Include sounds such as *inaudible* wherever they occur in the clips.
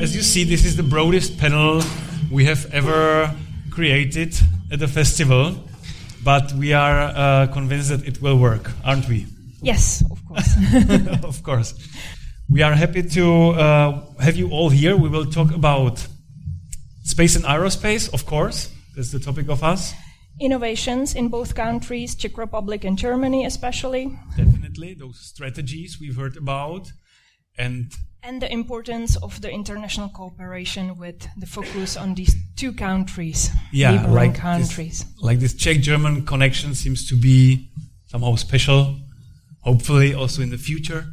As you see, this is the broadest panel we have ever created at the festival, but we are uh, convinced that it will work, aren't we? Yes, of course. *laughs* of course. We are happy to uh, have you all here. We will talk about space and aerospace, of course. That's the topic of us. Innovations in both countries, Czech Republic and Germany especially. Definitely, those strategies we've heard about. And and the importance of the international cooperation with the focus on these two countries, yeah, neighboring like countries. This, like this Czech-German connection seems to be somehow special, hopefully also in the future.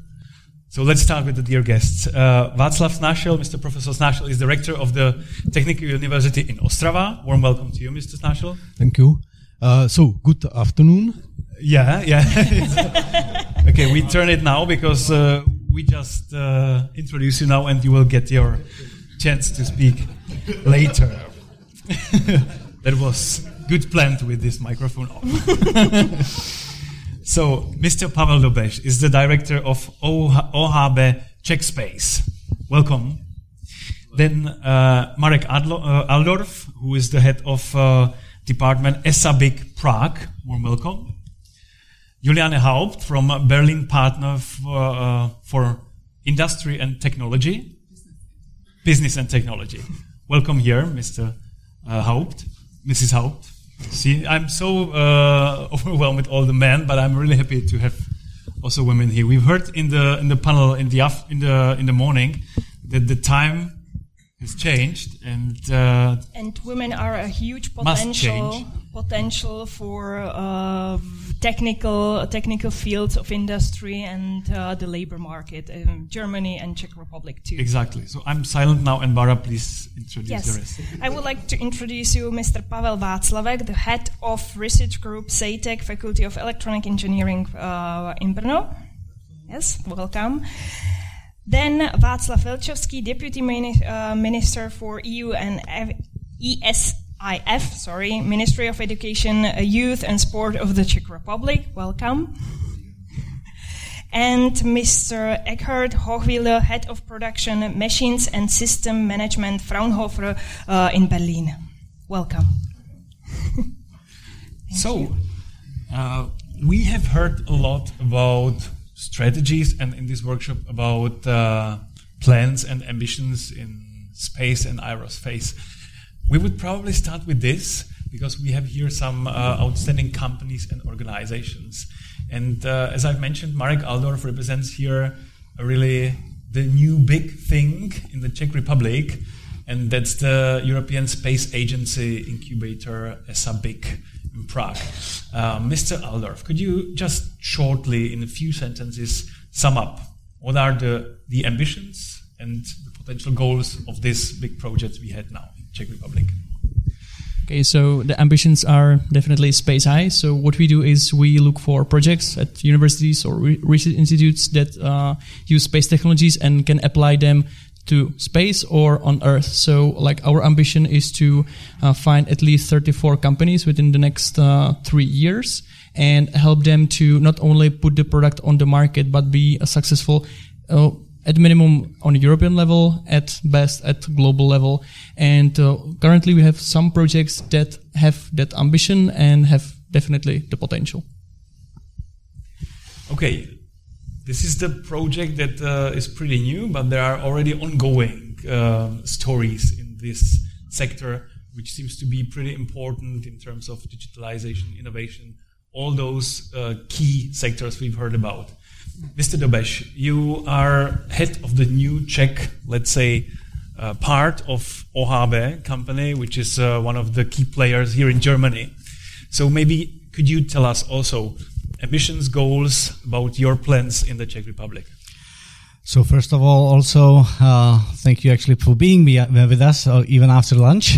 So let's start with the dear guests. Uh, Václav Snášel, Mr. Professor Snášel, is director of the Technical University in Ostrava. Warm welcome to you, Mr. Snášel. Thank you. Uh, so, good afternoon. Yeah, yeah. *laughs* *laughs* okay, we turn it now because uh, we just uh, introduce you now and you will get your chance to speak later. *laughs* that was good planned with this microphone off. *laughs* so, Mr. Pavel Dobeš is the director of OHB Czech Space. Welcome. Then uh, Marek Adlo- uh, Aldorf, who is the head of uh, department ESABIC Prague. Warm welcome. Juliane Haupt from Berlin Partner for, uh, for Industry and Technology. Business and Technology. Welcome here, Mr. Uh, Haupt, Mrs. Haupt. See, I'm so uh, *laughs* overwhelmed with all the men, but I'm really happy to have also women here. We've heard in the in the panel in the in the in the morning that the time has changed, and uh, and women are a huge potential potential for uh, technical technical fields of industry and uh, the labor market in Germany and Czech Republic too. Exactly. So I'm silent now, and Bara, please introduce yes. the rest. I would like to introduce you, Mr. Pavel Václavek, the head of research group CEITEC, Faculty of Electronic Engineering uh, in Brno. Yes, welcome. Then Václav Deputy uh, Minister for EU and ESIF, sorry, Ministry of Education, uh, Youth and Sport of the Czech Republic. Welcome. And Mr. Eckhard Hohwieler, Head of Production, Machines and System Management, Fraunhofer uh, in Berlin. Welcome. *laughs* so, uh, we have heard a lot about strategies and in this workshop about uh, plans and ambitions in space and aerospace. We would probably start with this because we have here some uh, outstanding companies and organizations. And uh, as I've mentioned, Marek Aldorf represents here really the new big thing in the Czech Republic, and that's the European Space Agency incubator ESABIC in Prague. Uh, Mr. Aldorf, could you just shortly, in a few sentences, sum up what are the, the ambitions and the potential goals of this big project we had now Czech Republic? Okay, so the ambitions are definitely space high. So what we do is we look for projects at universities or research institutes that uh, use space technologies and can apply them to space or on Earth. So, like our ambition is to uh, find at least 34 companies within the next uh, three years and help them to not only put the product on the market but be a successful. At minimum on a European level, at best at global level. And uh, currently we have some projects that have that ambition and have definitely the potential. Okay, this is the project that uh, is pretty new, but there are already ongoing uh, stories in this sector, which seems to be pretty important in terms of digitalization, innovation, all those uh, key sectors we've heard about. Mr. Dobeš, you are head of the new Czech, let's say, uh, part of OHB company, which is uh, one of the key players here in Germany. So maybe could you tell us also ambitions, goals about your plans in the Czech Republic? So first of all, also uh, thank you actually for being uh, with us uh, even after lunch.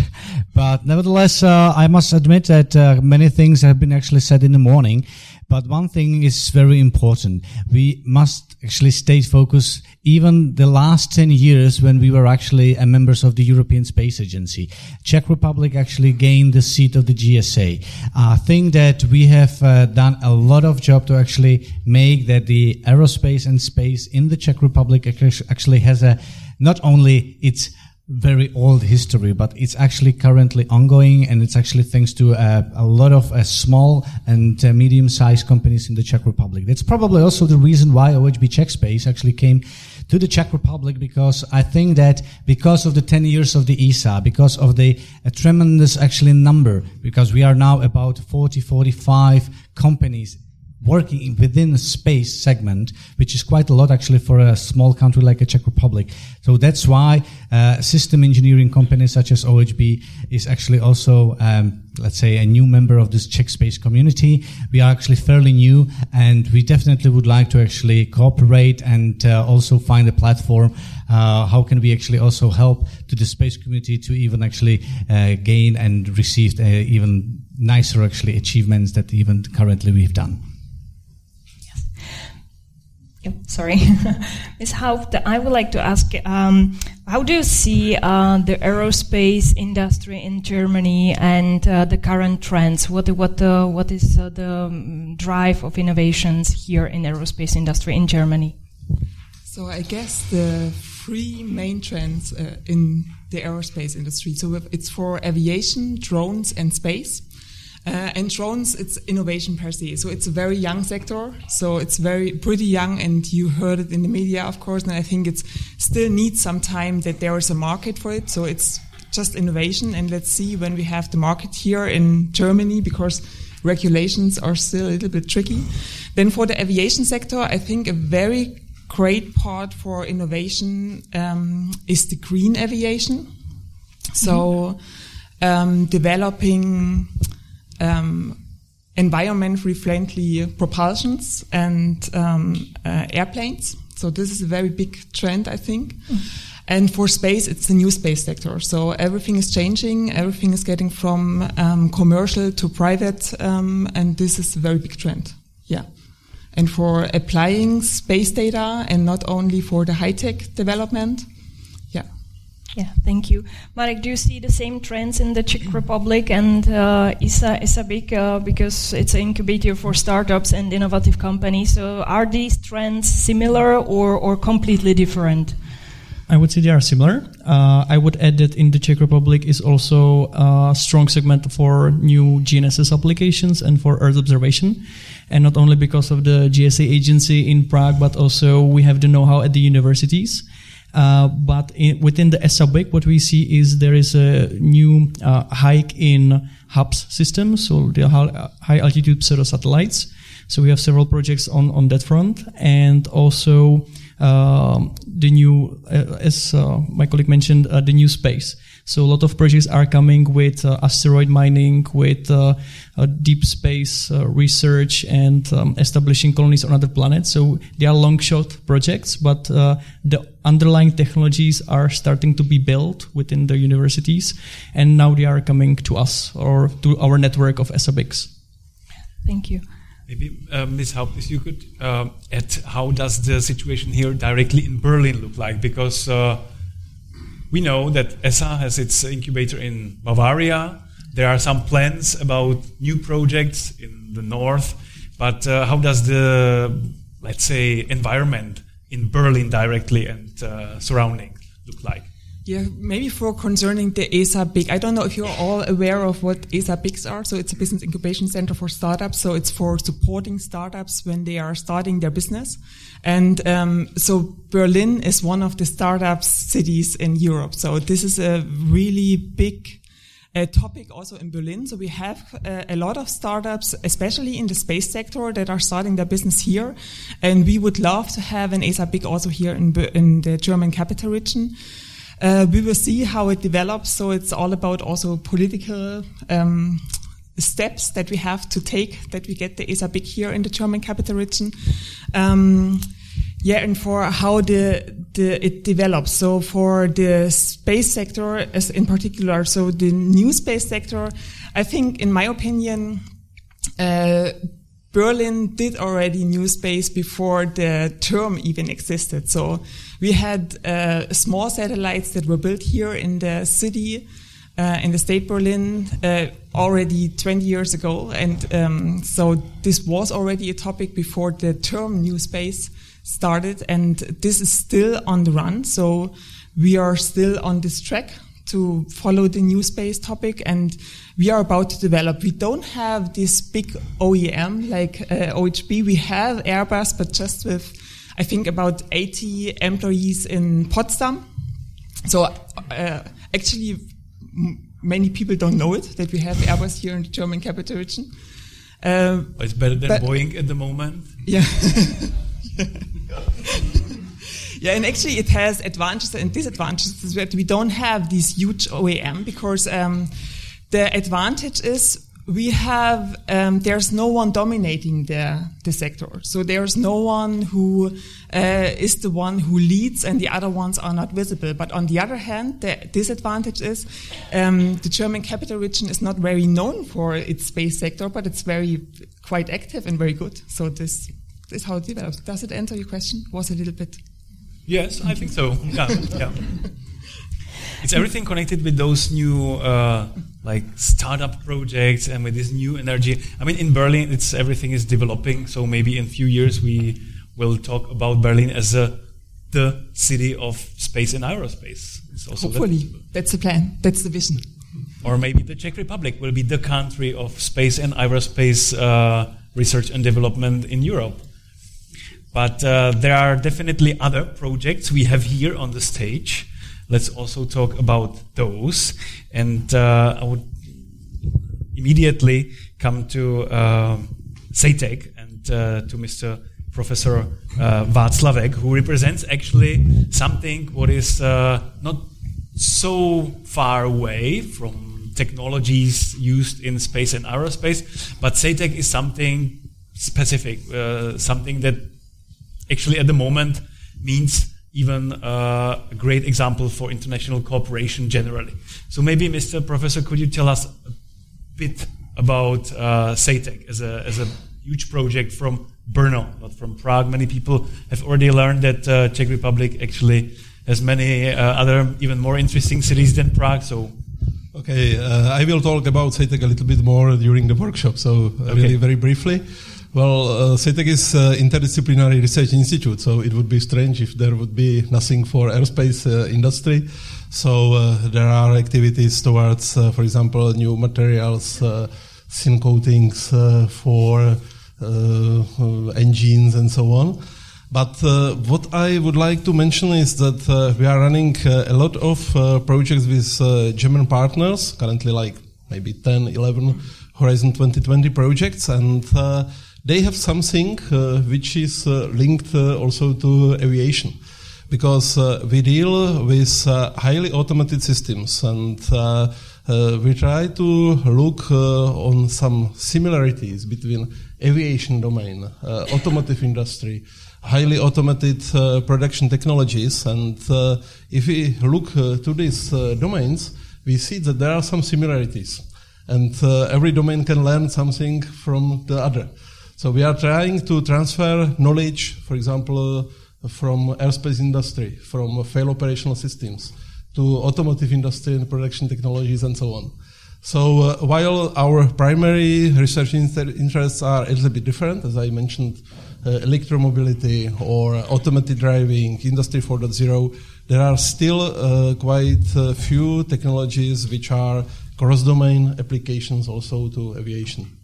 But nevertheless, uh, I must admit that uh, many things have been actually said in the morning. But one thing is very important. We must actually stay focused even the last 10 years when we were actually a members of the European Space Agency. Czech Republic actually gained the seat of the GSA. I think that we have uh, done a lot of job to actually make that the aerospace and space in the Czech Republic actually has a, not only its very old history, but it's actually currently ongoing, and it's actually thanks to uh, a lot of uh, small and uh, medium-sized companies in the Czech Republic. That's probably also the reason why OHB Czech Space actually came to the Czech Republic because I think that because of the 10 years of the ESA, because of the tremendous actually number, because we are now about 40, 45 companies working within a space segment, which is quite a lot actually for a small country like a Czech Republic. So that's why uh, system engineering companies such as OHB is actually also, um, let's say, a new member of this Czech space community. We are actually fairly new, and we definitely would like to actually cooperate and uh, also find a platform. Uh, how can we actually also help to the space community to even actually uh, gain and receive uh, even nicer actually achievements that even currently we've done? Sorry, *laughs* Ms. Haupt, I would like to ask, um, how do you see uh, the aerospace industry in Germany and uh, the current trends? What what uh, what is uh, the um, drive of innovations here in aerospace industry in Germany? So I guess the three main trends uh, in the aerospace industry. So it's for aviation, drones, and space. Uh, and drones, it's innovation per se. So it's a very young sector. So it's very pretty young, and you heard it in the media, of course. And I think it's still needs some time that there is a market for it. So it's just innovation, and let's see when we have the market here in Germany because regulations are still a little bit tricky. Then for the aviation sector, I think a very great part for innovation um, is the green aviation. So um, developing um, environmentally friendly propulsions and um, uh, airplanes. So this is a very big trend, I think. Mm. And for space, it's the new space sector. So everything is changing. Everything is getting from um, commercial to private, um, and this is a very big trend. Yeah. And for applying space data, and not only for the high tech development, yeah, thank you. Marek, do you see the same trends in the Czech Republic and uh, ESA, ESA BIC uh, because it's an incubator for startups and innovative companies. So are these trends similar or, or completely different? I would say they are similar. Uh, I would add that in the Czech Republic is also a strong segment for new GNSS applications and for Earth observation. And not only because of the GSA agency in Prague, but also we have the know-how at the universities. Uh, but in, within the ESA BIC, what we see is there is a new uh, hike in HAPS systems, so the high altitude pseudo satellites. So we have several projects on, on that front, and also um, the new, uh, as uh, my colleague mentioned, uh, the new space. So a lot of projects are coming with uh, asteroid mining, with uh, uh, deep space uh, research, and um, establishing colonies on other planets. So they are long shot projects, but uh, the underlying technologies are starting to be built within the universities, and now they are coming to us or to our network of ESA Thank you. Maybe uh, Ms. Haupt, if you could uh, add how does the situation here directly in Berlin look like? Because uh, we know that ESA has its incubator in Bavaria. There are some plans about new projects in the north, but uh, how does the, let's say, environment in Berlin directly and uh, surrounding look like? Yeah, maybe for concerning the ESA BIC. I don't know if you're all aware of what ESA BICs are. So it's a business incubation center for startups. So it's for supporting startups when they are starting their business. And um, so Berlin is one of the startup cities in Europe. So this is a really big uh, topic also in Berlin. So we have uh, a lot of startups, especially in the space sector, that are starting their business here. And we would love to have an ESA BIC also here in, in the German capital region. Uh, we will see how it develops. So it's all about also political um, steps that we have to take that we get the ESA BIC here in the German capital region. Um, yeah, and for how the, the it develops. So for the space sector, as in particular, so the new space sector, I think, in my opinion, uh, Berlin did already new space before the term even existed. So we had uh, small satellites that were built here in the city, uh, in the state Berlin, uh, already 20 years ago. And um, so this was already a topic before the term new space started. And this is still on the run. So we are still on this track to follow the new space topic and we are about to develop. We don't have this big OEM like uh, OHB. We have Airbus, but just with, I think, about 80 employees in Potsdam. So uh, actually, many people don't know it that we have Airbus here in the German capital region. Uh, it's better than Boeing at the moment. Yeah. *laughs* Yeah, and actually it has advantages and disadvantages that we don't have this huge OEM because um, the advantage is we have um, there's no one dominating the the sector, so there's no one who uh, is the one who leads, and the other ones are not visible. But on the other hand, the disadvantage is um, the German capital region is not very known for its space sector, but it's very quite active and very good. So this is how it develops. Does it answer your question? Was a little bit Yes, I think so. Yeah, yeah. It's everything connected with those new uh, like startup projects and with this new energy. I mean, in Berlin, it's everything is developing. So maybe in a few years we will talk about Berlin as a the city of space and aerospace. Hopefully, that. that's the plan. That's the vision. Or maybe the Czech Republic will be the country of space and aerospace uh, research and development in Europe. But uh, there are definitely other projects we have here on the stage. Let's also talk about those. And uh, I would immediately come to uh, CEITEC and uh, to Mr. Professor uh, Václavek, who represents actually something what is uh, not so far away from technologies used in space and aerospace, but CEITEC is something specific, uh, something that actually at the moment means even uh, a great example for international cooperation generally. So maybe, Mr. Professor, could you tell us a bit about uh, CEITEC as a, as a huge project from Brno, not from Prague. Many people have already learned that uh, Czech Republic actually has many uh, other even more interesting cities than Prague. So Okay, uh, I will talk about CEITEC a little bit more during the workshop, so uh, okay. really very briefly. Well, uh, CEITEC is uh, interdisciplinary research institute, so it would be strange if there would be nothing for aerospace uh, industry. So uh, there are activities towards, uh, for example, new materials, uh, thin coatings uh, for engines and so on. But what I would like to mention is that we are running a lot of projects with German partners, currently like maybe 10, 11 Horizon 2020 projects, and they have something uh, which is uh, linked uh, also to aviation because uh, we deal with uh, highly automated systems and uh, we try to look on some similarities between aviation domain, automotive industry, highly automated production technologies. And if we look to these domains, we see that there are some similarities. And every domain can learn something from the other. So we are trying to transfer knowledge, for example, uh, from aerospace industry, from uh, fail operational systems to automotive industry and production technologies and so on. So uh, while our primary research inter- interests are a little bit different, as I mentioned, uh, electromobility or automated driving, Industry 4.0, there are still uh, quite a few technologies which are cross-domain applications also to aviation.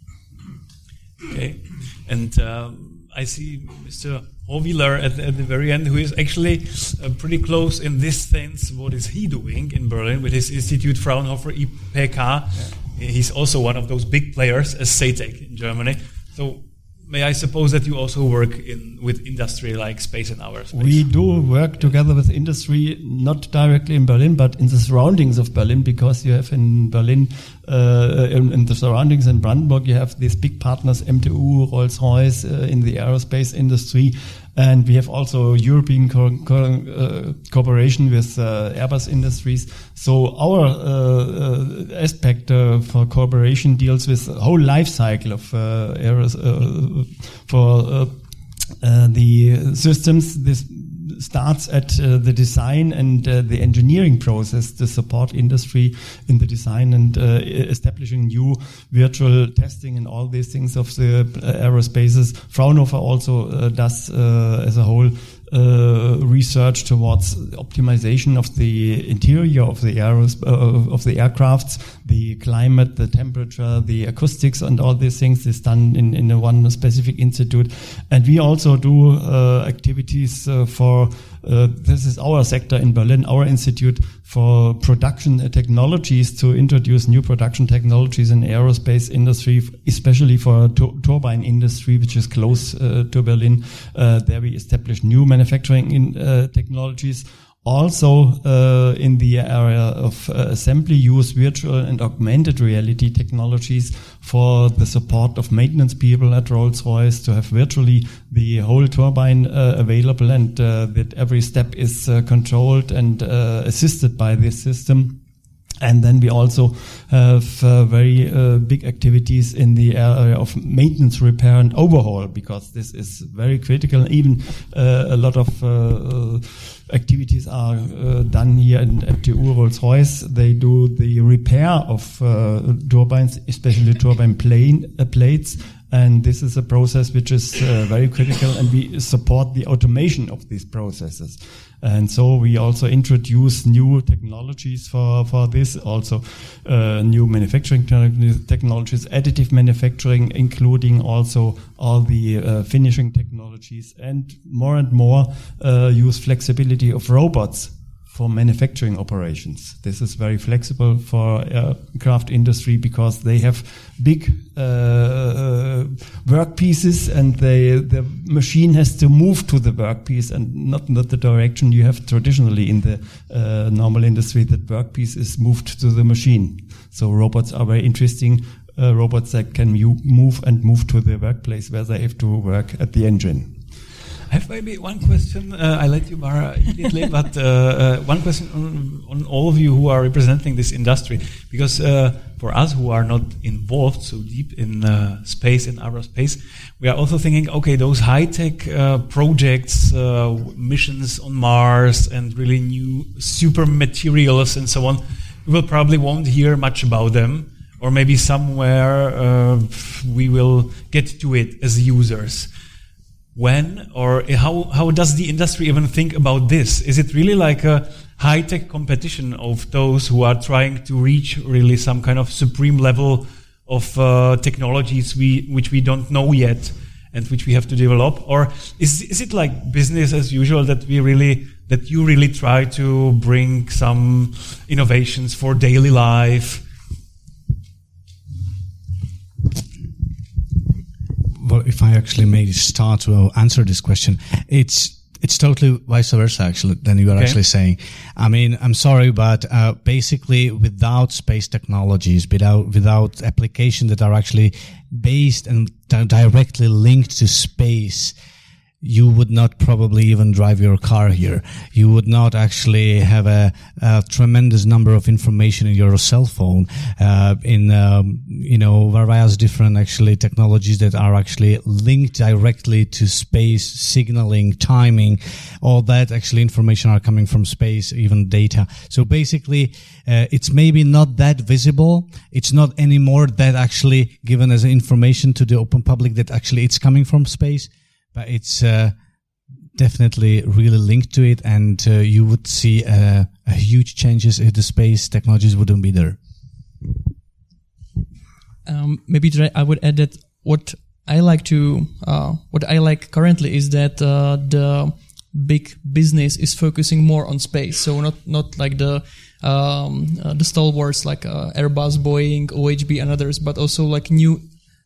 Okay. And um, I see Mr. Hohwieler at, at, the very end, who is actually uh, pretty close in this sense. What is he doing in Berlin with his institute Fraunhofer IPK? Yeah. He's also one of those big players as CEITEC in Germany. So may I suppose that you also work in with industry like space and hours? We do work together with industry, not directly in Berlin, but in the surroundings of Berlin, because you have in Berlin, uh, in, in, the surroundings in Brandenburg, you have these big partners, MTU, Rolls-Royce, uh, in the aerospace industry. And we have also European co- co- uh, cooperation with uh, Airbus Industries. So our uh, aspect for cooperation deals with the whole life cycle of uh, aeros, for uh, the systems. This starts at uh, the design and uh, the engineering process to support industry in the design and uh, establishing new virtual testing and all these things of the uh, aerospaces. Fraunhofer also uh, does uh, as a whole uh, research towards optimization of the interior of the aeros, uh, of the aircrafts, the climate, the temperature, the acoustics, and all these things is done in, in one specific institute. And we also do uh, activities uh, for uh, this is our sector in Berlin, our institute for production technologies to introduce new production technologies in aerospace industry, especially for tu- turbine industry, which is close uh, to Berlin. Uh, there we establish new manufacturing in, uh, technologies. Also, uh, in the area of uh, assembly, use virtual and augmented reality technologies for the support of maintenance people at Rolls-Royce to have virtually the whole turbine uh, available and uh, that every step is uh, controlled and uh, assisted by this system. And then we also have uh, very uh, big activities in the area of maintenance, repair, and overhaul because this is very critical. Even uh, a lot of uh, uh, activities are uh, done here in, at the Rolls Royce. They do the repair of turbines, especially turbine plane, plates. And this is a process which is uh, very critical, and we support the automation of these processes. And so we also introduce new technologies for, for this, also uh, new manufacturing te- technologies, additive manufacturing, including also all the uh, finishing technologies, and more and more uh, use flexibility of robots for manufacturing operations. This is very flexible for aircraft industry because they have big uh, uh, work pieces and they, the machine has to move to the workpiece and not, not the direction you have traditionally in the uh, normal industry that workpiece is moved to the machine. So robots are very interesting. Uh, robots that can move and move to the workplace where they have to work at the engine. I have maybe one question. Uh, I let you, Mara, immediately, *laughs* but uh, uh, one question on, on, all of you who are representing this industry, because uh, for us who are not involved so deep in uh, space and aerospace, we are also thinking, okay, those high-tech uh, projects, missions on Mars, and really new super materials and so on, we will probably won't hear much about them, or maybe somewhere we will get to it as users when or how, how does the industry even think about this? Is it really like a high tech competition of those who are trying to reach really some kind of supreme level of uh, technologies we, which we don't know yet and which we have to develop? Or is, is it like business as usual that we really, that you really try to bring some innovations for daily life? well, if I actually may start to answer this question, it's it's totally vice versa, actually, than you are okay. actually saying. I mean, I'm sorry, but uh, basically, without space technologies, without without applications that are actually based and di- directly linked to space, you would not probably even drive your car here. You would not actually have a, a tremendous number of information in your cell phone, uh, in, um, you know, various different actually technologies that are actually linked directly to space, signaling, timing, all that actually information are coming from space, even data. So basically, uh, it's maybe not that visible. It's not anymore that actually given as information to the open public that actually it's coming from space but it's uh, definitely really linked to it, and uh, you would see a huge changes if the space technologies wouldn't be there. Um, maybe I would add that what I like to, uh, what I like currently is that uh, the big business is focusing more on space. So not not like the um, uh, the stalwarts like uh, Airbus, Boeing, OHB, and others, but also like new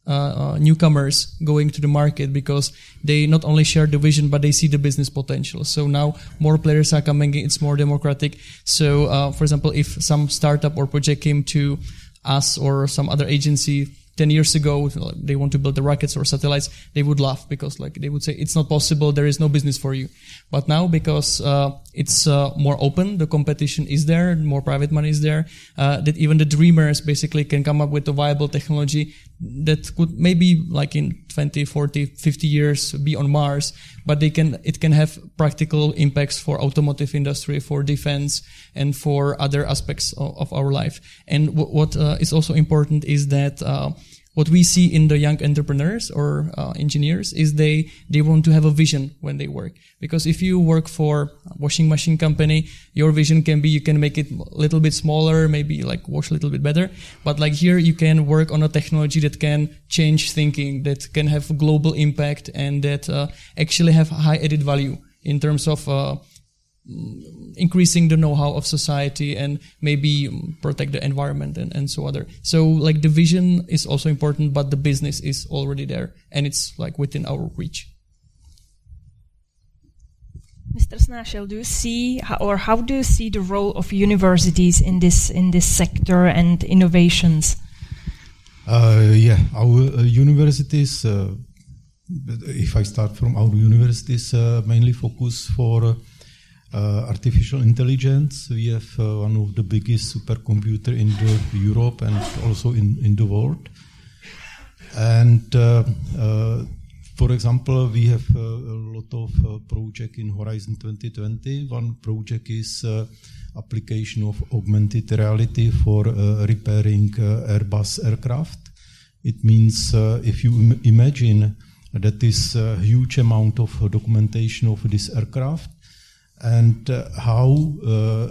uh, uh, newcomers going to the market because they not only share the vision but they see the business potential. So now more players are coming in; it's more democratic. So, uh, for example, if some startup or project came to us or some other agency 10 years ago they want to build the rockets or satellites they would laugh because like they would say it's not possible there is no business for you but now because uh, it's uh, more open the competition is there more private money is there uh, that even the dreamers basically can come up with a viable technology that could maybe like in 20 40 50 years be on mars but they can it can have practical impacts for automotive industry for defense and for other aspects of, of our life. And what uh, is also important is that uh, what we see in the young entrepreneurs or uh, engineers is they they want to have a vision when they work. Because if you work for a washing machine company your vision can be you can make it a little bit smaller maybe like wash a little bit better. But like here you can work on a technology that can change thinking that can have global impact and that uh, actually have high added value in terms of uh, increasing the know-how of society and maybe protect the environment and, and so other so like the vision is also important but the business is already there and it's like within our reach Mr. Snášel, do you see, or how do you see the role of universities in this in this sector and innovations? Uh, yeah, our uh, universities. Uh, if I start from our universities, uh, mainly focus for uh, artificial intelligence. We have uh, one of the biggest supercomputer in the Europe and also in, in the world. And uh, uh for example, we have uh, a lot of uh, project in Horizon 2020. One project is application of augmented reality for repairing Airbus aircraft. It means if you Im imagine that is a huge amount of documentation of this aircraft and uh, how uh,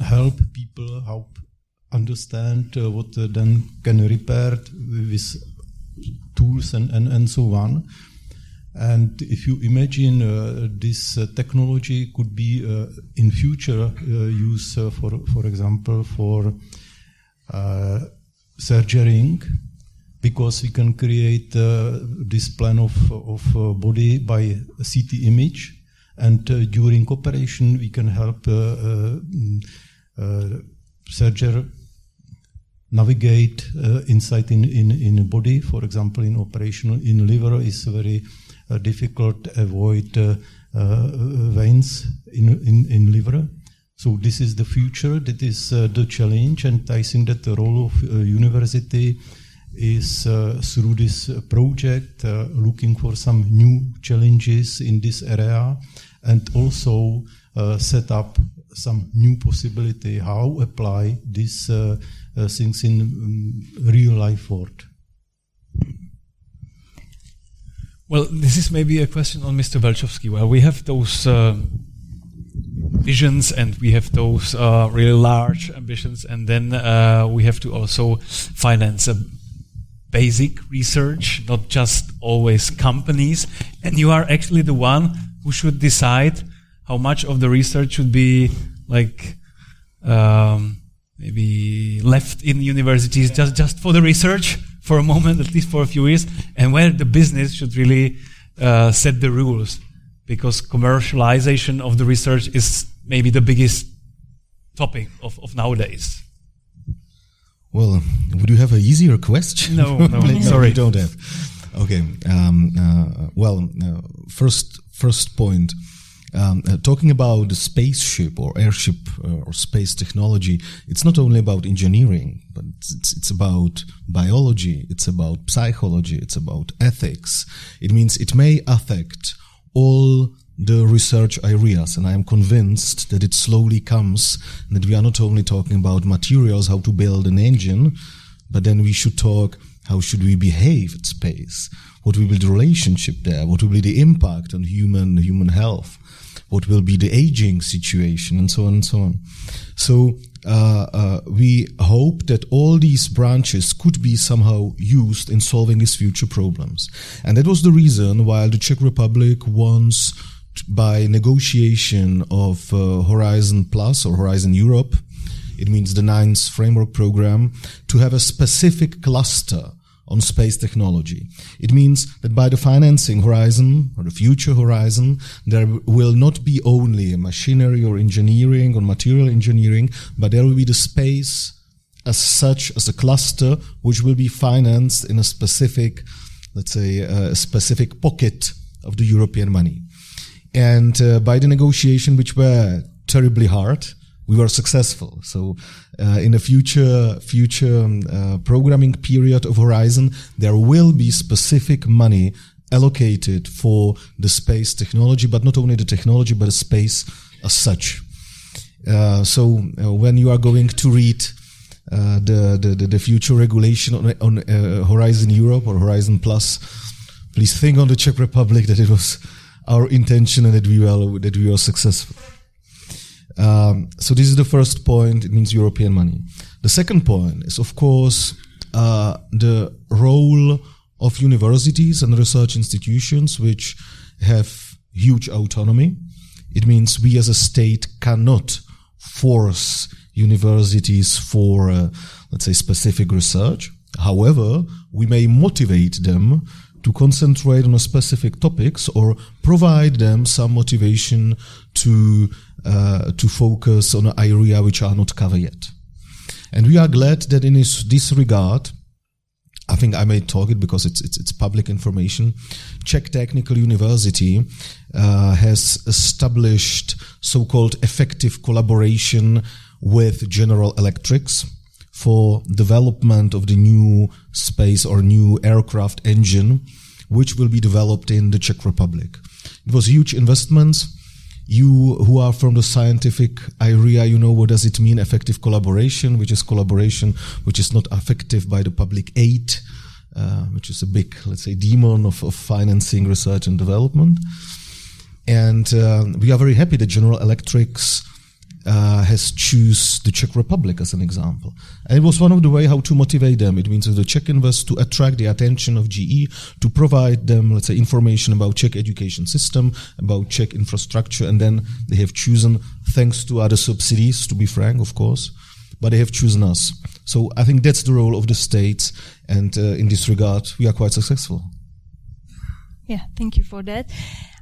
help people help understand uh, what then can repair with tools and, and, and so on. And if you imagine uh, this uh, technology could be uh, in future used for, for example, for surgerying, because we can create this plan of, of body by CT image, and uh, during operation, we can help uh, uh, mm, surgeon navigate inside in, in, in body. For example, in operation in liver is very difficult to avoid veins in, in, in liver. So this is the future. That is uh, the challenge, and I think that the role of uh, university is uh, through this project looking for some new challenges in this area and also uh, set up some new possibility how apply these uh, uh, things in um, real life world. Well, this is maybe a question on Mr. Velčovský. Well, we have those uh, visions and we have those uh, really large ambitions, and then uh, we have to also finance a basic research, not just always companies. And you are actually the one who should decide how much of the research should be like um, maybe left in universities just just for the research for a moment, at least for a few years, and where the business should really uh, set the rules, because commercialization of the research is maybe the biggest topic of, of nowadays. Well, would you have an easier question? No, no, *laughs* no sorry, you don't have. Okay. Um, uh, well, uh, first first point. Um, uh, talking about the spaceship or airship uh, or space technology, it's not only about engineering, but it's, it's, about biology, it's about psychology, it's about ethics. It means it may affect all the research areas, and I am convinced that it slowly comes, that we are not only talking about materials, how to build an engine, but then we should talk how should we behave at space? What will be the relationship there? What will be the impact on human human health? What will be the aging situation, and so on and so on. So uh, uh, we hope that all these branches could be somehow used in solving these future problems, and that was the reason why the Czech Republic wants by negotiation of uh, Horizon Plus or Horizon Europe, it means the ninth framework program, to have a specific cluster on space technology. It means that by the financing horizon or the future horizon, there will not be only machinery or engineering or material engineering, but there will be the space as such as a cluster which will be financed in a specific, let's say, a specific pocket of the European money. And uh, by the negotiation, which were terribly hard, we were successful. So, uh, in a future future um, uh, programming period of Horizon, there will be specific money allocated for the space technology, but not only the technology, but the space as such. Uh, so, uh, when you are going to read uh, the, the the future regulation on, on uh, Horizon Europe or Horizon Plus, please think on the Czech Republic that it was our intention and that we were that we were successful. Um, so this is the first point. It means European money. The second point is, of course, uh, the role of universities and research institutions, which have huge autonomy. It means we as a state cannot force universities for, uh, let's say, specific research. However, we may motivate them to concentrate on a specific topics or provide them some motivation to uh, to focus on an area which are not covered yet. And we are glad that in this, this regard, I think I may talk it because it's it's, it's public information. Czech Technical University uh, has established so-called effective collaboration with General Electrics for development of the new space or new aircraft engine, which will be developed in the Czech Republic. It was huge investments you who are from the scientific area, you know what does it mean effective collaboration, which is collaboration which is not effective by the public aid, uh, which is a big, let's say, demon of, of financing research and development. And uh, we are very happy that General Electrics uh, has choose the Czech Republic as an example. And it was one of the way how to motivate them. It means the Czech investors to attract the attention of GE, to provide them, let's say, information about Czech education system, about Czech infrastructure, and then they have chosen, thanks to other subsidies, to be frank, of course, but they have chosen us. So I think that's the role of the states, and uh, in this regard, we are quite successful. Yeah, thank you for that.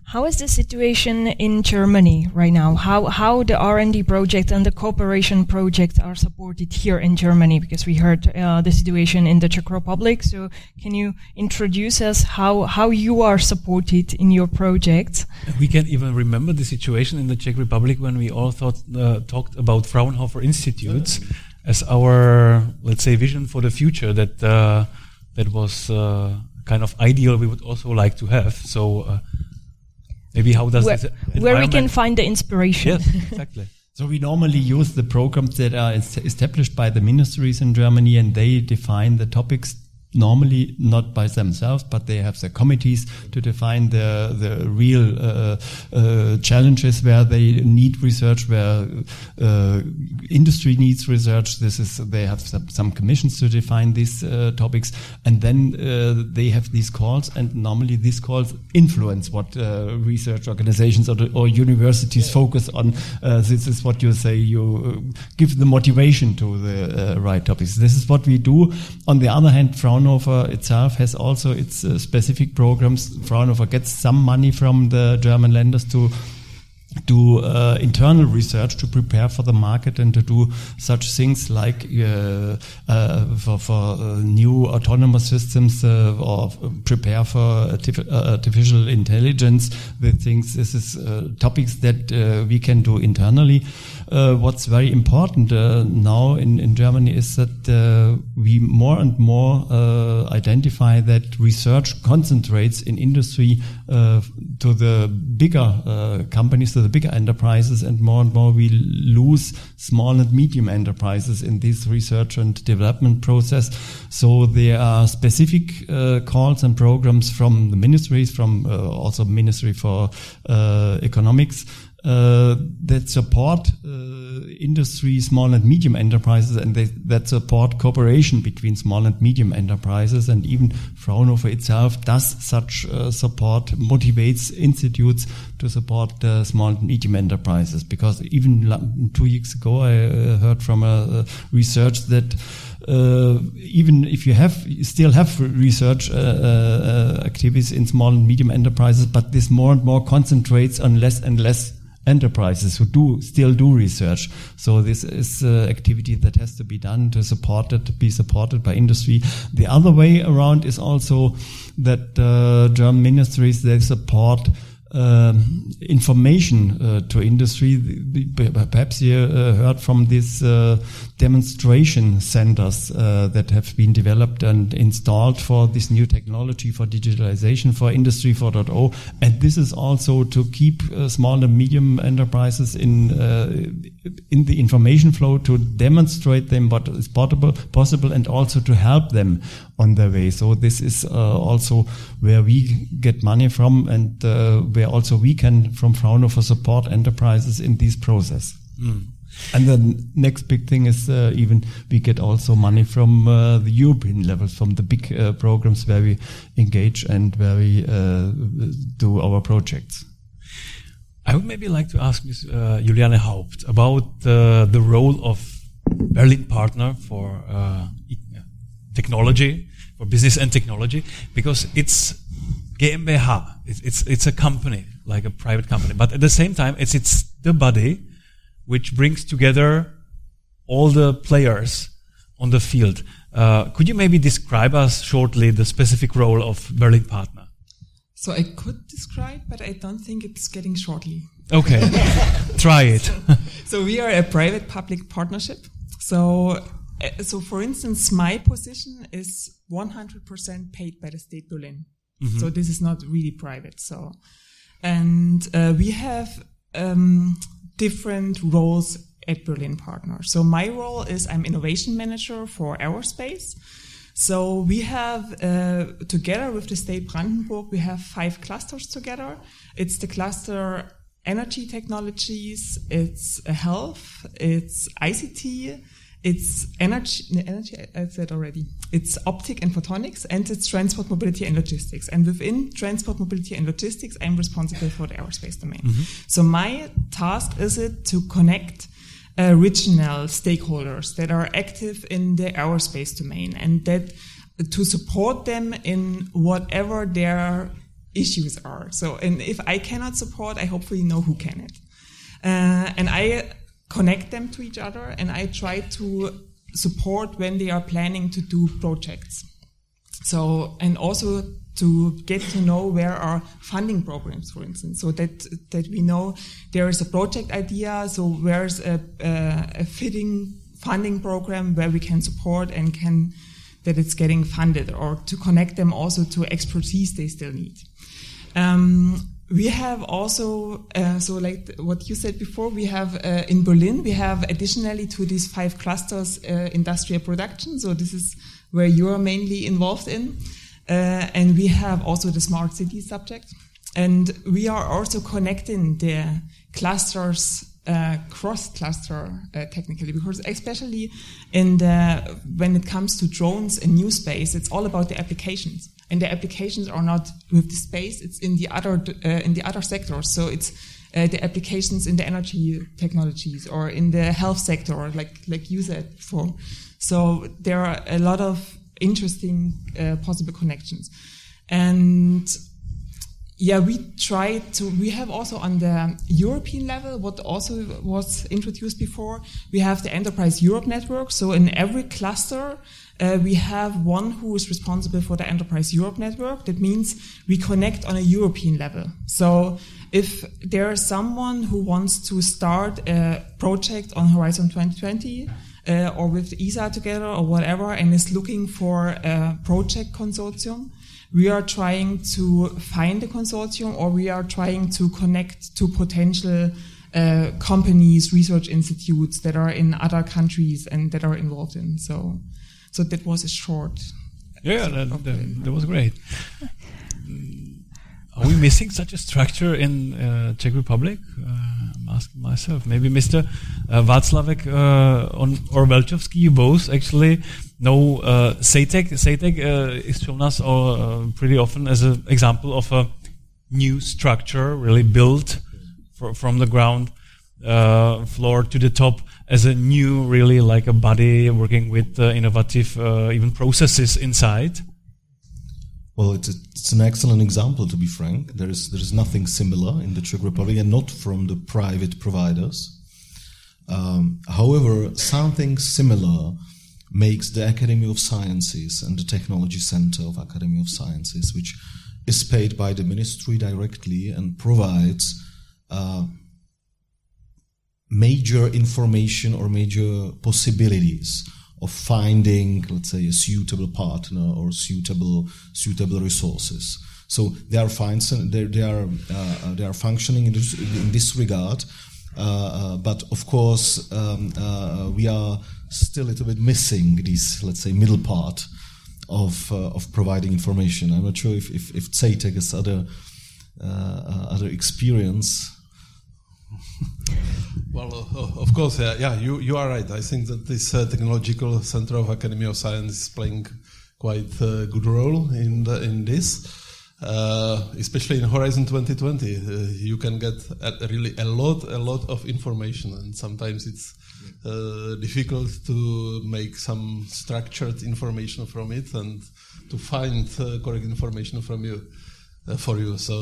How is the situation in Germany right now? How how the R and D project and the cooperation project are supported here in Germany? Because we heard uh, the situation in the Czech Republic. So can you introduce us how how you are supported in your projects? We can even remember the situation in the Czech Republic when we all thought uh, talked about Fraunhofer institutes as our let's say vision for the future. That uh, that was uh, kind of ideal. We would also like to have so uh, Maybe how does where, this where we can find the inspiration? Yes, *laughs* exactly. So we normally use the programs that are established by the ministries in Germany, and they define the topics normally not by themselves, but they have the committees to define the the real uh, uh, challenges where they need research, where uh, industry needs research. This is they have some, some commissions to define these uh, topics, and then uh, they have these calls, and normally these calls influence what uh, research organizations or, or universities focus on. this is what you say. You give the motivation to the right topics. This is what we do. On the other hand, Frauen Fraunhofer itself has also its uh, specific programs. Fraunhofer gets some money from the German lenders to do uh, internal research to prepare for the market and to do such things like uh, uh, for, for uh, new autonomous systems uh, or prepare for uh, artificial intelligence with things. This is topics that we can do internally. What's very important now in, in Germany is that we more and more identify that research concentrates in industry to the bigger companies, to the bigger enterprises, and more and more we lose small and medium enterprises in this research and development process. So there are specific uh, calls and programs from the ministries, from uh, also Ministry for uh, Economics, uh, that support uh, industry, small and medium enterprises, and they, that support cooperation between small and medium enterprises. And even Fraunhofer itself does such uh, support, motivates institutes to support small and medium enterprises. Because even two weeks ago, I uh, heard from a, research that uh, even if you have you still have research uh, uh, activities in small and medium enterprises, but this more and more concentrates on less and less enterprises who do still do research. So this is uh, activity that has to be done to support it, to be supported by industry. The other way around is also that uh, German ministries they support um, information uh, to industry. Perhaps you uh, heard from these uh, demonstration centers uh, that have been developed and installed for this new technology for digitalization for Industry 4.0. And this is also to keep uh, small and medium enterprises in uh, in the information flow to demonstrate them what is possible, possible and also to help them on their way. So this is also where we get money from and where where also we can, from Fraunhofer, support enterprises in this process. Mm. And the next big thing is uh, even we get also money from uh, the European level, from the big uh, programs where we engage and where we uh, do our projects. I would maybe like to ask Ms. Uh, Juliane Haupt about the role of Berlin Partner for uh, technology, for business and technology, because it's GmbH. It's, it's, it's a company, like a private company. But at the same time, it's, it's the body which brings together all the players on the field. Uh, could you maybe describe us shortly the specific role of Berlin Partner? So I could describe, but I don't think it's getting shortly. Okay, *laughs* try it. So, so, we are a private-public partnership. So, uh, so for instance, my position is 100% paid by the state Berlin. Mm-hmm. So this is not really private. So, and uh, we have um, different roles at Berlin Partner. So my role is I'm innovation manager for aerospace. So we have uh, together with the state Brandenburg, we have five clusters together. It's the cluster energy technologies, it's health, it's ICT, it's energy, energy, I said already. It's optic and photonics, and it's transport, mobility, and logistics. And within transport, mobility, and logistics, I'm responsible for the aerospace domain. Mm-hmm. So my task is it to connect uh, regional stakeholders that are active in the aerospace domain, and that to support them in whatever their issues are. So, and if I cannot support, I hopefully know who can it. Uh, and I connect them to each other and I try to support when they are planning to do projects. So, and also to get to know where are funding programs, for instance, so that that we know there is a project idea. So where's a, a, a fitting funding program where we can support and can that it's getting funded, or to connect them also to expertise they still need. Um, we have also, uh, so like what you said before, we have uh, in Berlin, we have additionally to these five clusters uh, industrial production. So this is where you are mainly involved in. Uh, and we have also the smart city subject. And we are also connecting the clusters uh, cross cluster uh, technically because especially in the when it comes to drones and new space it's all about the applications. And the applications are not with the space it's in the other uh, in the other sectors. So it's uh, the applications in the energy technologies or in the health sector like like you said before. So there are a lot of interesting uh, possible connections. And yeah, we try to, we have also on the European level, what also was introduced before, we have the Enterprise Europe network. So in every cluster, uh, we have one who is responsible for the Enterprise Europe network. That means we connect on a European level. So if there is someone who wants to start a project on Horizon 2020, uh, or with ESA together or whatever, and is looking for a project consortium, we are trying to find a consortium or we are trying to connect to potential uh, companies, research institutes that are in other countries and that are involved in. So, so that was a short. Yeah, that, that, that, was great. Are we missing such a structure in uh, Czech Republic? Uh, asking myself. Maybe Mr. Uh, Václavek uh, or Velčovský, you both actually know uh, CEITEC. CEITEC uh, is shown us uh, pretty often as an example of a new structure, really built for, from the ground uh, floor to the top as a new, really like a body working with uh, innovative uh, even processes inside. Well, it's, a, it's an excellent example, to be frank. There is, there is nothing similar in the Czech Republic and not from the private providers. Um, however, something similar makes the Academy of Sciences and the Technology Center of Academy of Sciences, which is paid by the ministry directly and provides uh, major information or major possibilities of finding, let's say, a suitable partner or suitable suitable resources. So they are fine, they, they are uh, they are functioning in this, in this regard. Uh, uh, but of course, um, uh, we are still a little bit missing this, let's say, middle part of uh, of providing information. I'm not sure if if, if has other uh, other experience. Well, uh, of course, yeah, you you are right. I think that this technological center of Academy of Science is playing quite a good role in the, in this. Uh, especially in Horizon 2020, uh, you can get a, really a lot, a lot of information, and sometimes it's uh, difficult to make some structured information from it and to find uh, correct information from you. Uh, for you, so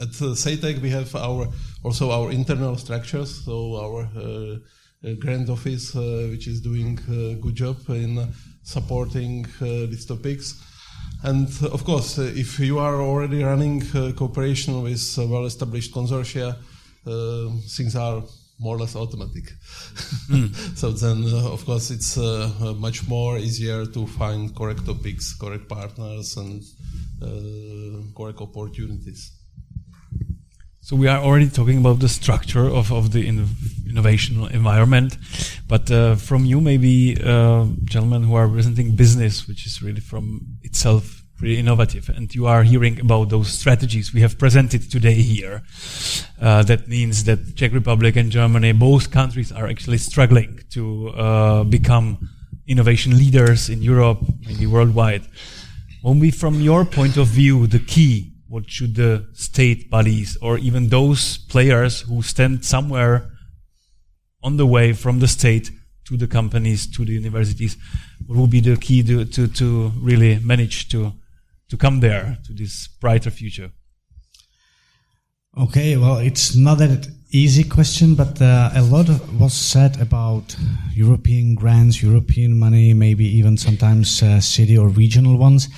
at CEITEC we have our also our internal structures. So our grant office, which is doing a good job in supporting these topics. And uh, of course, uh, if you are already running uh, cooperation with well-established consortia, things are more or less automatic. Mm. *laughs* so then, uh, of course, it's uh, uh, much more easier to find correct topics, correct partners, and correct opportunities. So we are already talking about the structure of, of the in innovation environment, but uh, from you, maybe uh, gentlemen who are presenting business, which is really from itself really innovative, and you are hearing about those strategies we have presented today here. Uh, that means that Czech Republic and Germany, both countries, are actually struggling to uh, become innovation leaders in Europe, maybe worldwide. We, from your point of view, the key what should the state bodies or even those players who stand somewhere on the way from the state to the companies, to the universities, what will be the key to, to, to really manage to, to come there, to this brighter future? Okay, well, it's not that easy question, but uh, a lot was said about European grants, European money, maybe even sometimes uh, city or regional ones.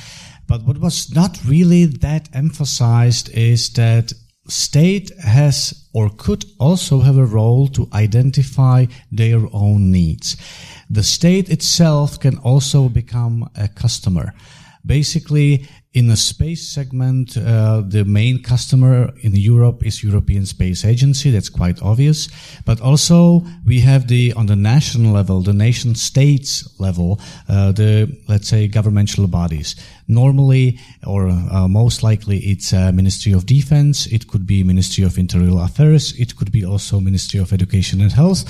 But what was not really that emphasized is that state has or could also have a role to identify their own needs. The state itself can also become a customer. Basically, in the space segment, uh, the main customer in Europe is European Space Agency. That's quite obvious. But also we have the, on the national level, the nation states level, uh, the, let's say, governmental bodies. Normally, or uh, most likely, it's uh, Ministry of Defense. It could be Ministry of Interior Affairs. It could be also Ministry of Education and Health.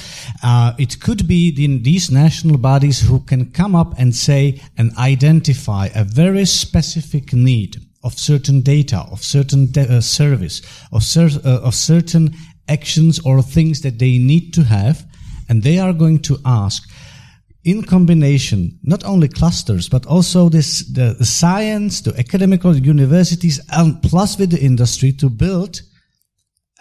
Uh, it could be the, these national bodies who can come up and say and identify a very specific need of certain data, of certain de- uh, service, of, cer- uh, of certain actions or things that they need to have, and they are going to ask in combination, not only clusters, but also this, the, the science, the academical universities, and plus with the industry to build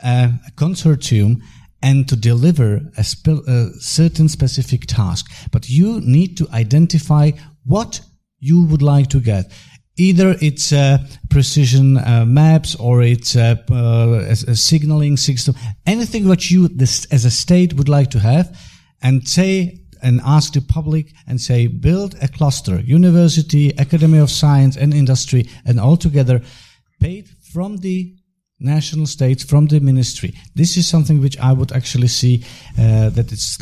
a, a consortium and to deliver a, spe- a certain specific task. But you need to identify what you would like to get. Either it's uh, precision uh, maps or it's uh, a, a, signaling system, anything what you this, as a state would like to have, and say and ask the public and say, build a cluster, university, academy of science and industry, and all together paid from the national states, from the ministry. This is something which I would actually see uh, that it's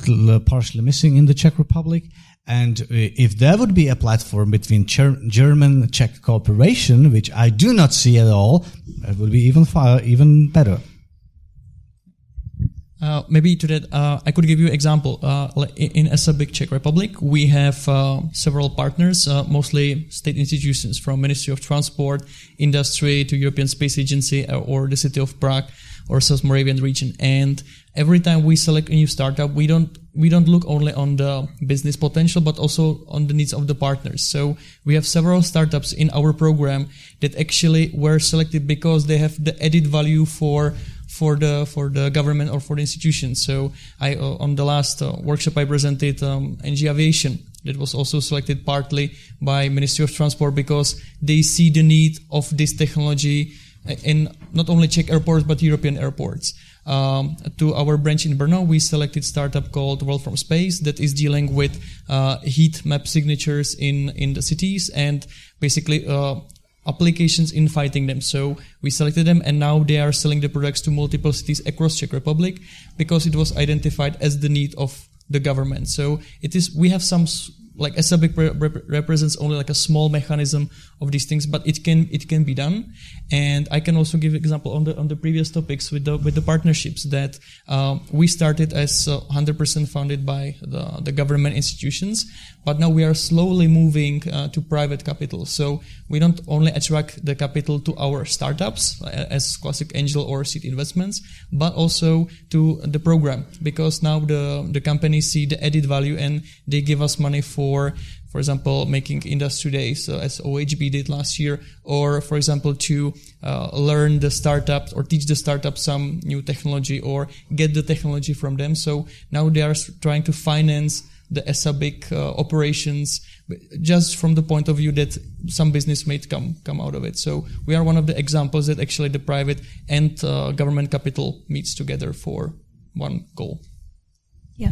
partially missing in the Czech Republic. And uh, if there would be a platform between German Czech cooperation, which I do not see at all, it would be even far, even better. Uh, maybe to that, uh, I could give you an example. Uh, in, big Czech Republic, we have uh, several partners, uh, mostly state institutions from Ministry of Transport, Industry to European Space Agency or the City of Prague. or South Moravian region. And every time we select a new startup, we don't we don't look only on the business potential, but also on the needs of the partners. So we have several startups in our program that actually were selected because they have the added value for for the for the government or for the institution. So I uh, on the last uh, workshop I presented um, NG Aviation that was also selected partly by Ministry of Transport because they see the need of this technology in not only Czech airports but European airports. Um, to our branch in Brno, we selected startup called World from Space that is dealing with uh, heat map signatures in in the cities and basically uh, applications in fighting them. So we selected them and now they are selling the products to multiple cities across Czech Republic because it was identified as the need of the government. So it is, we have some like ESA BIC rep- represents only like a small mechanism of these things, but it can it can be done. And I can also give example on the on the previous topics with the with the partnerships that um, we started as uh, 100% funded by the the government institutions, but now we are slowly moving uh, to private capital. So we don't only attract the capital to our startups uh, as classic angel or seed investments, but also to the program because now the the companies see the added value and they give us money for for, for example, making industry days uh, as OHB did last year, or for example, to uh, learn the startups or teach the startup some new technology or get the technology from them. So now they are trying to finance the ESA BIC uh, operations just from the point of view that some business may come come out of it. So we are one of the examples that actually the private and uh, government capital meets together for one goal. Yeah,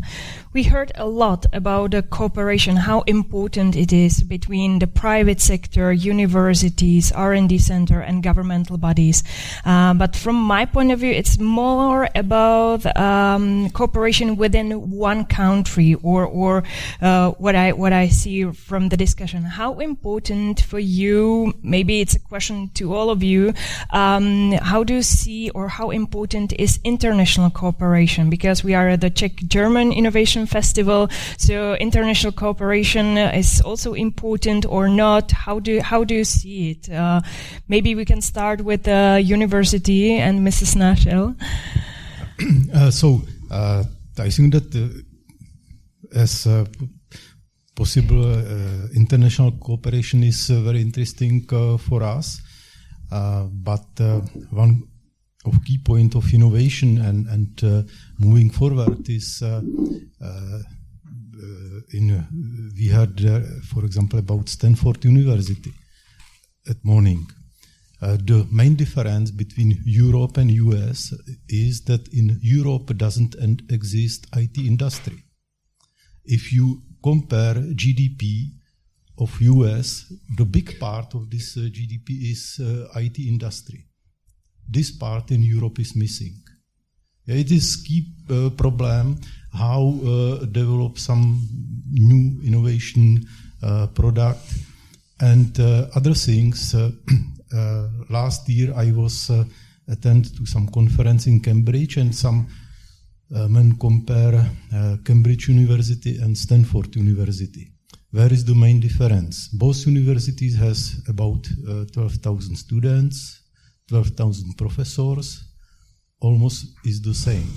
we heard a lot about the cooperation, how important it is between the private sector, universities, R&D center, and governmental bodies. Uh, but from my point of view, it's more about um, cooperation within one country, or or uh, what I what I see from the discussion. How important for you? Maybe it's a question to all of you. Um, how do you see, or how important is international cooperation? Because we are the Czech German German Innovation Festival. So international cooperation is also important or not? How do how do you see it? Uh, maybe we can start with the university and Mr. Snášel. Uh, so uh, I think that uh, as uh, possible uh, international cooperation is very interesting for us. but one of key point of innovation and and uh, moving forward is uh, uh, in we heard for example about Stanford University at morning. Uh, the main difference between Europe and US is that in Europe doesn't exist IT industry. If you compare GDP of US, the big part of this uh, GDP is uh, IT industry this part in Europe is missing. It is key uh, problem how uh, develop some new innovation uh, product and uh, other things. Uh, *clears throat* uh, last year I was attend to some conference in Cambridge and some men compare Cambridge University and Stanford University. Where is the main difference? Both universities has about 12,000 students, 12,000 professors, almost is the same.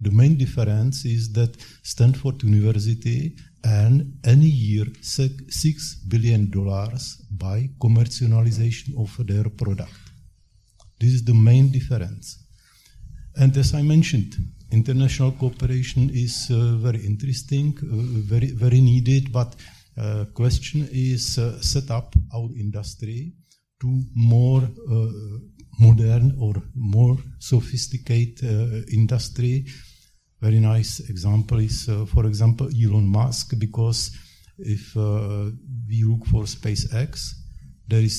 The main difference is that Stanford University earn any year six billion dollars by commercialization of their product. This is the main difference. And as I mentioned, international cooperation is uh, very interesting, uh, very very needed. But uh, question is uh, set up our industry to more uh, modern or more sophisticated uh, industry. Very nice example is, uh, for example, Elon Musk, because if uh, we look for SpaceX, there is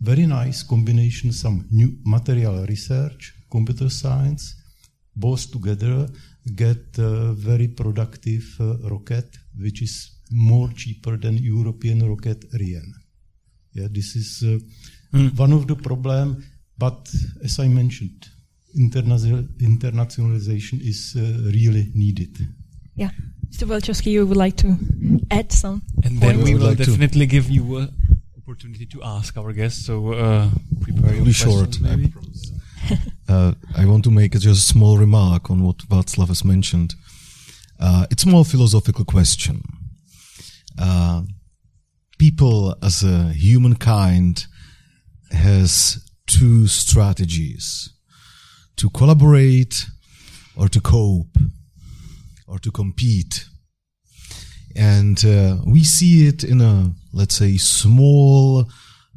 very nice combination, some new material research, computer science, both together get a very productive uh, rocket, which is more cheaper than European rocket Ariane. Yeah, this is uh, mm. one of the problem but as I mentioned, internationalization is uh, really needed. Yeah. Mr. Velčovský, you would like to add some? And then we will like definitely give you an opportunity to ask our guests. So uh, prepare your be short. Maybe. uh, I want to make just a small remark on what Václav has mentioned. Uh, it's more philosophical question. Uh, people as a humankind has two strategies to collaborate or to cope or to compete. And uh, we see it in a, let's say, small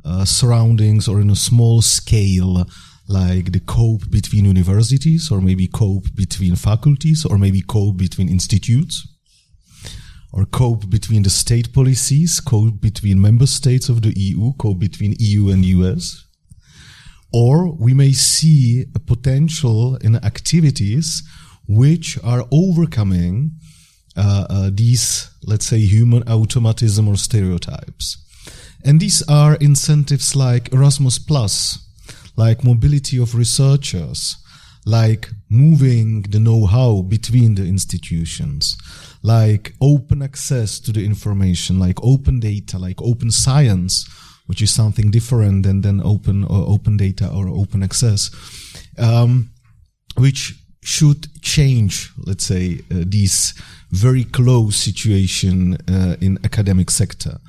uh, surroundings or in a small scale, like the cope between universities or maybe cope between faculties or maybe cope between institutes or cope between the state policies, cope between member states of the EU, cope between EU and US. Or we may see a potential in activities which are overcoming uh, uh, these, let's say, human automatism or stereotypes. And these are incentives like Erasmus Plus, like mobility of researchers, like moving the know-how between the institutions, like open access to the information, like open data, like open science, which is something different than, than open or open data or open access, um, which should change, let's say, uh, this very close situation uh, in academic sector.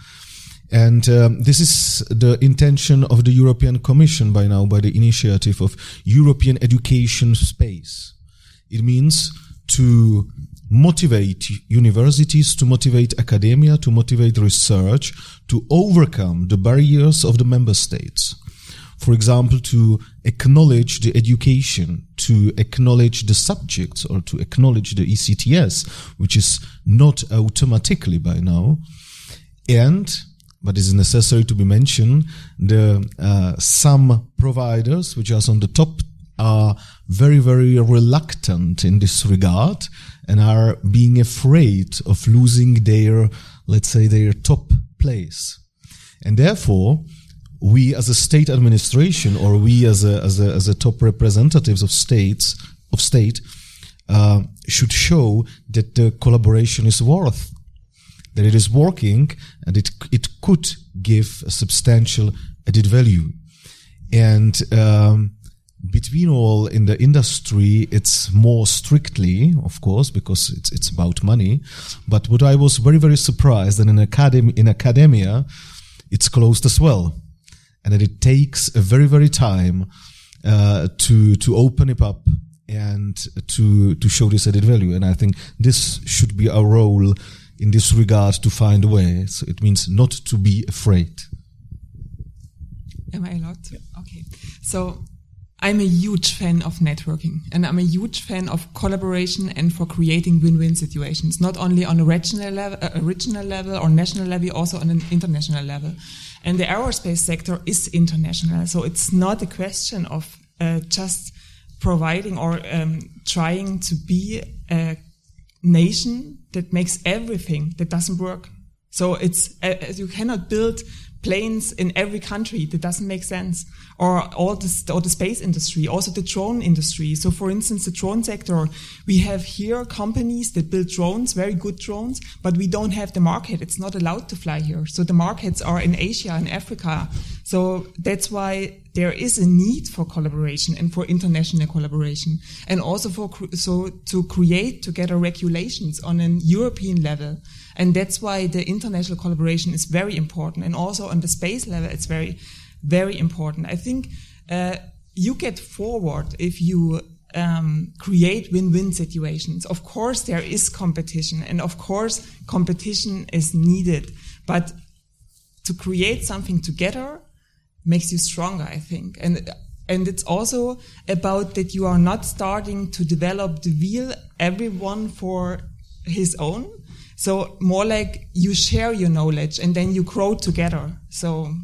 And um, this is the intention of the European Commission by now, by the initiative of European Education Space. It means to motivate universities, to motivate academia, to motivate research, to overcome the barriers of the member states. For example, to acknowledge the education, to acknowledge the subjects, or to acknowledge the ECTS, which is not automatically by now, and but it is necessary to be mentioned, the uh, some providers, which are on the top, are very, very reluctant in this regard and are being afraid of losing their, let's say, their top place. And therefore, we as a state administration or we as a, as a, as a top representatives of states, of state, uh, should show that the collaboration is worth that it is working and it it could give a substantial added value. And um, between all in the industry, it's more strictly, of course, because it's it's about money. But what I was very very surprised that in academy in academia, it's closed as well, and that it takes a very very time uh, to to open it up and to to show this added value. And I think this should be our role in this regard to find a way. So it means not to be afraid. Am I allowed to? Okay. So I'm a huge fan of networking and I'm a huge fan of collaboration and for creating win-win situations, not only on a regional level, uh, level or national level, also on an international level. And the aerospace sector is international. So it's not a question of uh, just providing or um, trying to be a nation that makes everything that doesn't work. So it's uh, you cannot build planes in every country. That doesn't make sense. Or all the, or the space industry, also the drone industry. So for instance, the drone sector, we have here companies that build drones, very good drones, but we don't have the market. It's not allowed to fly here. So the markets are in Asia and Africa. So that's why there is a need for collaboration and for international collaboration and also for, so to create together regulations on an European level. And that's why the international collaboration is very important. And also on the space level, it's very, very important. I think uh, you get forward if you um, create win-win situations. Of course, there is competition, and of course, competition is needed. But to create something together makes you stronger, I think. And and it's also about that you are not starting to develop the wheel everyone for his own. So more like you share your knowledge and then you grow together. So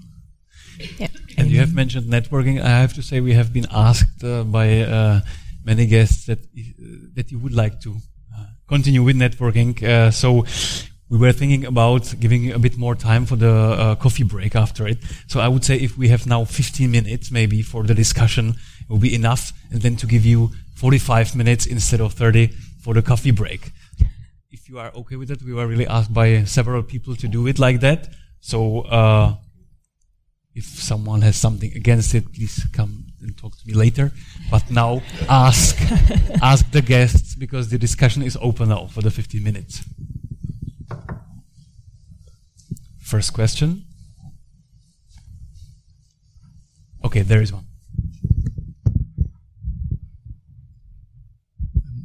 yeah. And you have mentioned networking. I have to say we have been asked uh, by uh, many guests that that you would like to uh, continue with networking. Uh, so we were thinking about giving a bit more time for the uh, coffee break after it. So I would say if we have now 15 minutes maybe for the discussion, it will be enough, and then to give you 45 minutes instead of 30 for the coffee break. If you are okay with it, we were really asked by several people to do it like that. So. If someone has something against it, please come and talk to me later. But now ask *laughs* ask the guests because the discussion is open now for the 15 minutes. First question. Okay, there is one.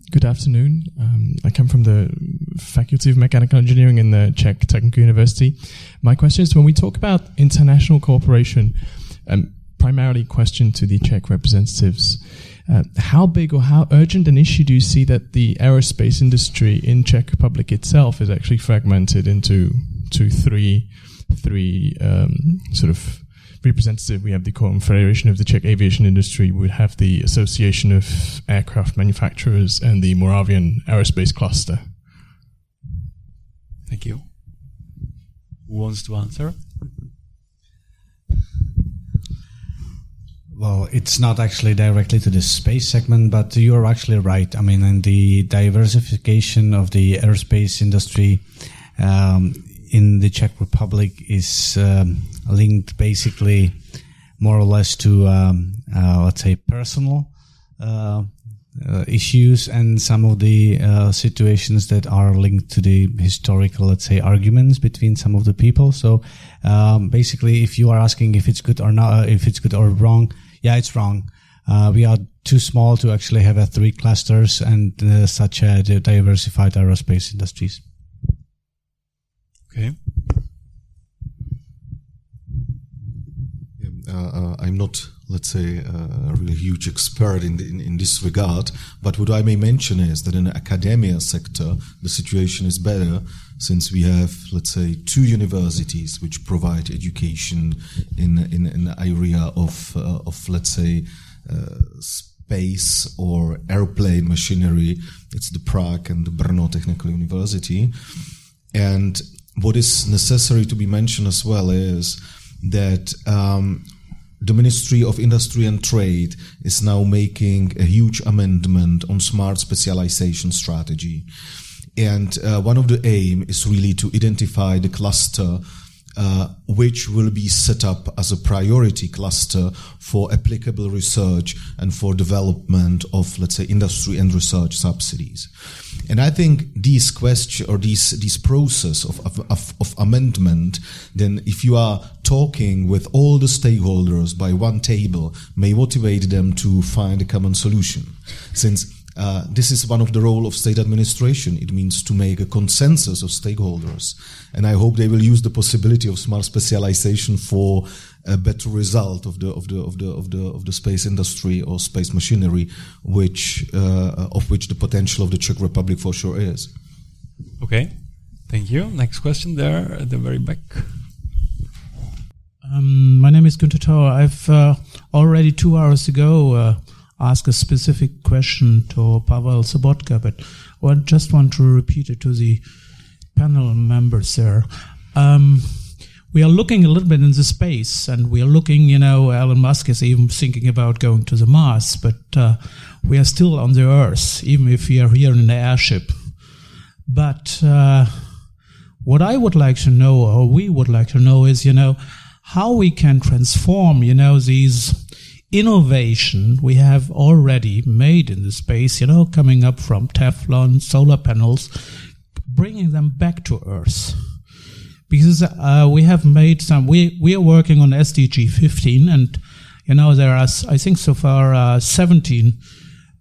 Good afternoon. Um, I come from the Faculty of Mechanical Engineering in the Czech Technical University. My question is when we talk about international cooperation, um, primarily question to the Czech representatives, uh, how big or how urgent an issue do you see that the aerospace industry in Czech Republic itself is actually fragmented into two, three, three um, sort of representative. We have the Confederation of the Czech Aviation Industry. We have the Association of Aircraft Manufacturers and the Moravian Aerospace Cluster. Thank you. Who wants to answer? Well, it's not actually directly to the space segment, but you are actually right. I mean, in the diversification of the aerospace industry um, in the Czech Republic is um, linked basically more or less to, um, uh, let's say, personal uh, uh, issues and some of the uh, situations that are linked to the historical, let's say, arguments between some of the people. So um, basically, if you are asking if it's good or not, uh, if it's good or wrong, yeah, it's wrong. Uh, we are too small to actually have a three clusters and such a diversified aerospace industries. Okay. Uh, uh, I'm not, let's say, uh, a really huge expert in, the, in, in this regard, but what I may mention is that in the academia sector, the situation is better since we have, let's say, two universities which provide education in in, the area of uh, of let's say. Uh, space or airplane machinery. It's the Prague and the Brno Technical University. And what is necessary to be mentioned as well is that um, the Ministry of Industry and Trade is now making a huge amendment on smart specialization strategy. And uh, one of the aim is really to identify the cluster uh, which will be set up as a priority cluster for applicable research and for development of, let's say, industry and research subsidies. And I think these question or these these process of, of, of amendment, then if you are talking with all the stakeholders by one table, may motivate them to find a common solution. Since uh, this is one of the role of state administration. It means to make a consensus of stakeholders, and I hope they will use the possibility of smart specialization for a better result of the of the of the of the of the space industry or space machinery, which uh, of which the potential of the Czech Republic for sure is. Okay, thank you. Next question there at the very back. Um, my name is Günter Tauer. I've uh, already two hours ago uh, ask a specific question to Pavel Sobotka, but I just want to repeat it to the panel members there. Um, we are looking a little bit into space, and we are looking, you know, Elon Musk is even thinking about going to the Mars, but uh, we are still on the Earth, even if we are here in the airship. But uh, what I would like to know, or we would like to know, is, you know, how we can transform, you know, these innovation we have already made in the space, you know, coming up from Teflon, solar panels, bringing them back to Earth. Because uh, we have made some, we, we are working on SDG 15, and, you know, there are, I think so far, uh, 17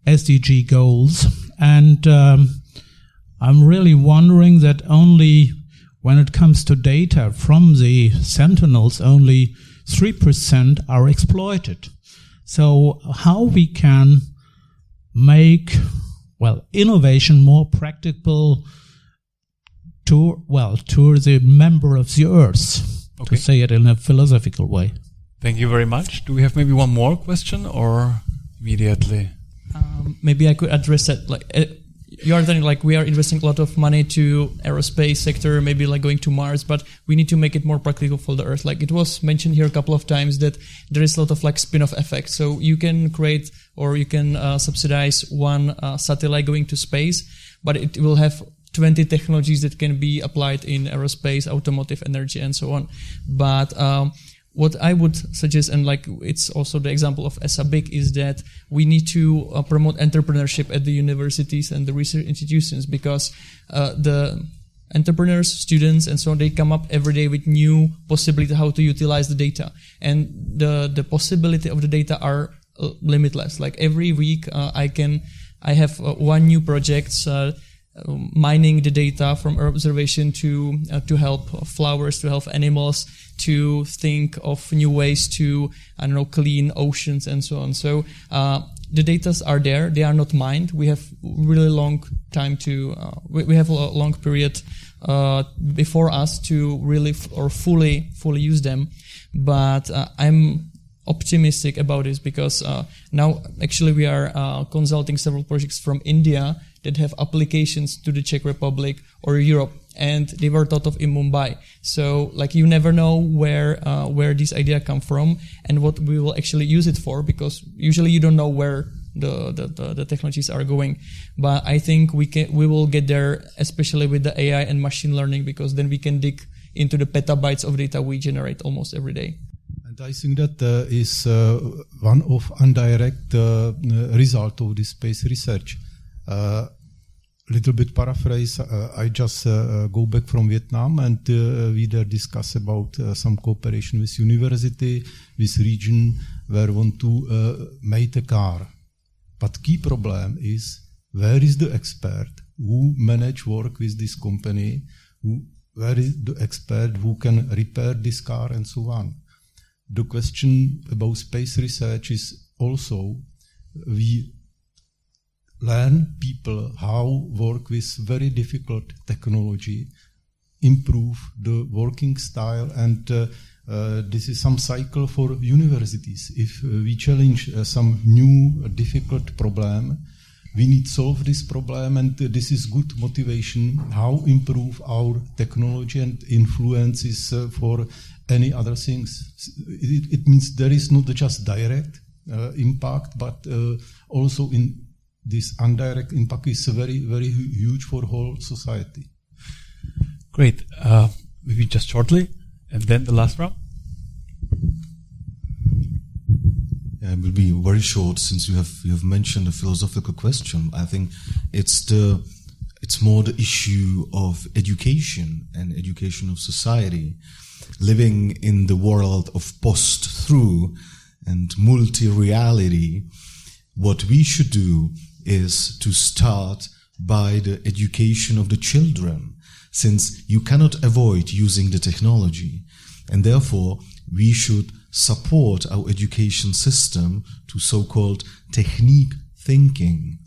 SDG goals. And um, I'm really wondering that only when it comes to data from the Sentinels, only 3% are exploited. So how we can make, well, innovation more practical to, well, to the member of the earth, Okay. to say it in a philosophical way. Thank you very much. Do we have maybe one more question or immediately? Um, maybe I could address that. Like uh, you are saying, like we are investing a lot of money to aerospace sector, maybe like going to Mars, but we need to make it more practical for the Earth. Like it was mentioned here a couple of times that there is a lot of like spin-off effect. So you can create or you can uh, subsidize one uh, satellite going to space, but it will have 20 technologies that can be applied in aerospace, automotive, energy, and so on. But um, what I would suggest, and like it's also the example of ESA BIC, is that we need to uh, promote entrepreneurship at the universities and the research institutions because uh, the entrepreneurs, students, and so on, they come up every day with new possibility how to utilize the data, and the the possibility of the data are uh, limitless. Like every week, uh, I can I have uh, one new project uh, mining the data from observation to to help flowers, to help animals, to think of new ways to I don't know clean oceans and so on. So uh, the data are there; they are not mined. We have really long time to uh, we, we, have a long period uh, before us to really f- or fully fully use them. But uh, I'm optimistic about this because uh, now actually we are uh, consulting several projects from India that have applications to the Czech Republic or Europe, and they were thought of in Mumbai. So like you never know where uh, where this idea come from and what we will actually use it for because usually you don't know where the, the, the, technologies are going. But I think we can we will get there, especially with the AI and machine learning, because then we can dig into the petabytes of data we generate almost every day. And I think that uh, is uh, one of indirect uh, result of this space research. Uh, little bit paraphrase. Uh, I just uh, go back from Vietnam, and we there discuss about some cooperation with university, with region, where want to make a car. But key problem is where is the expert who manage work with this company, who, where is the expert who can repair this car and so on the question about space research is also we learn people how work with very difficult technology improve the working style and uh, uh, this is some cycle for universities if uh, we challenge uh, some new difficult problem we need solve this problem and this is good motivation how improve our technology and influences uh, for any other things. It, it means there is not just direct uh, impact, but uh, also in this indirect impact is very, very huge for whole society. Great. Uh, maybe just shortly, and then the last round. Yeah, it will be very short since you have you have mentioned a philosophical question. I think it's the it's more the issue of education and education of society living in the world of post through and multi-reality, what we should do is to start by the education of the children, since you cannot avoid using the technology. And therefore, we should support our education system to so-called technique thinking.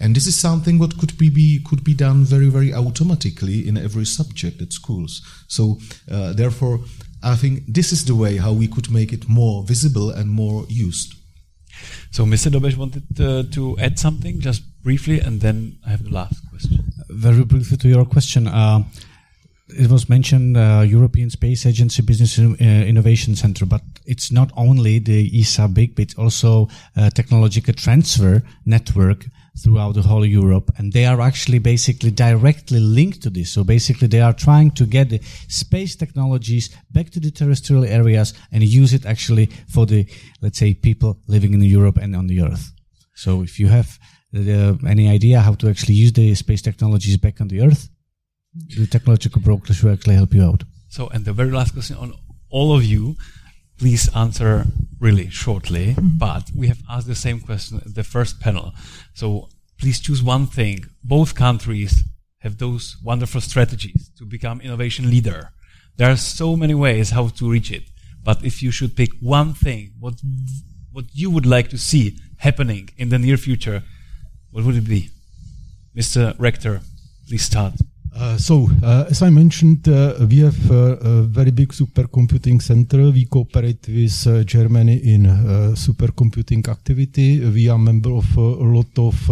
And this is something what could be, be could be done very very automatically in every subject at schools. So uh, therefore, I think this is the way how we could make it more visible and more used. So Mr. Dobeš wanted uh, to add something just briefly, and then I have the last question. Very briefly to your question. Uh, it was mentioned uh, European Space Agency Business uh, Innovation Center, but it's not only the ESA BIC, but it's also technological transfer network throughout the whole Europe. And they are actually basically directly linked to this. So basically they are trying to get the space technologies back to the terrestrial areas and use it actually for the, let's say, people living in Europe and on the Earth. So if you have uh, any idea how to actually use the space technologies back on the Earth, the technological brokers will actually help you out. So, and the very last question on all of you, please answer really shortly, mm-hmm. but we have asked the same question at the first panel. So please choose one thing. Both countries have those wonderful strategies to become innovation leader. There are so many ways how to reach it. But if you should pick one thing, what, what you would like to see happening in the near future, what would it be? Mr. Rector, please start. Uh, so, uh, as I mentioned, uh, we have a very big supercomputing center. We cooperate with uh, Germany in uh, supercomputing activity. We are member of a lot of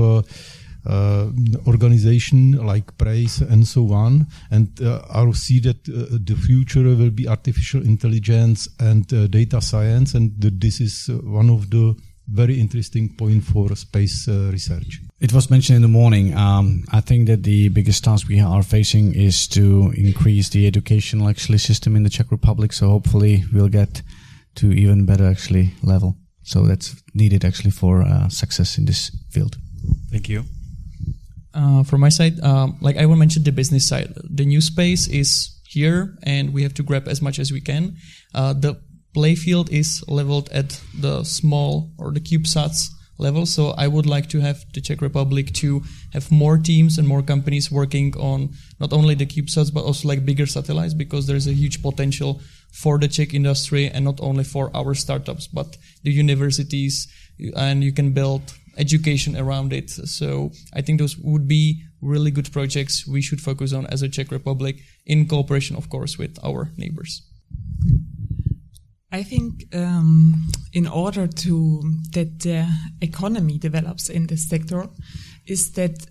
uh, organization like PRACE and so on. And I see that the future will be artificial intelligence and data science, and this is one of the very interesting point for space research. It was mentioned in the morning. Um, I think that the biggest task we are facing is to increase the educational actually system in the Czech Republic. So hopefully we'll get to even better actually level. So that's needed actually for uh, success in this field. Thank you. Uh, from my side, um, like I will mention the business side. The new space is here, and we have to grab as much as we can. Uh, the playfield is leveled at the small or the CubeSats level. So I would like to have the Czech Republic to have more teams and more companies working on not only the CubeSats but also like bigger satellites because there's a huge potential for the Czech industry and not only for our startups but the universities and you can build education around it. So I think those would be really good projects we should focus on as a Czech Republic in cooperation, of course, with our neighbors. I think um, in order to that the economy develops in this sector, is that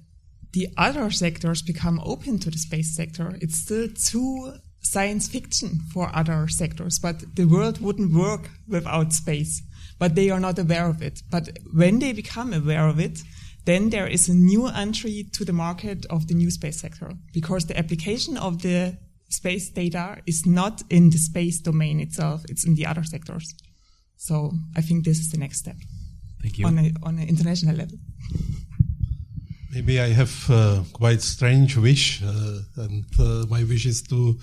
the other sectors become open to the space sector. It's still too science fiction for other sectors, but the world wouldn't work without space. But they are not aware of it. But when they become aware of it, then there is a new entry to the market of the new space sector because the application of the space data is not in the space domain itself, it's in the other sectors. So I think this is the next step. Thank you. On, a, on an international level. Maybe I have a quite strange wish, uh, and uh, my wish is to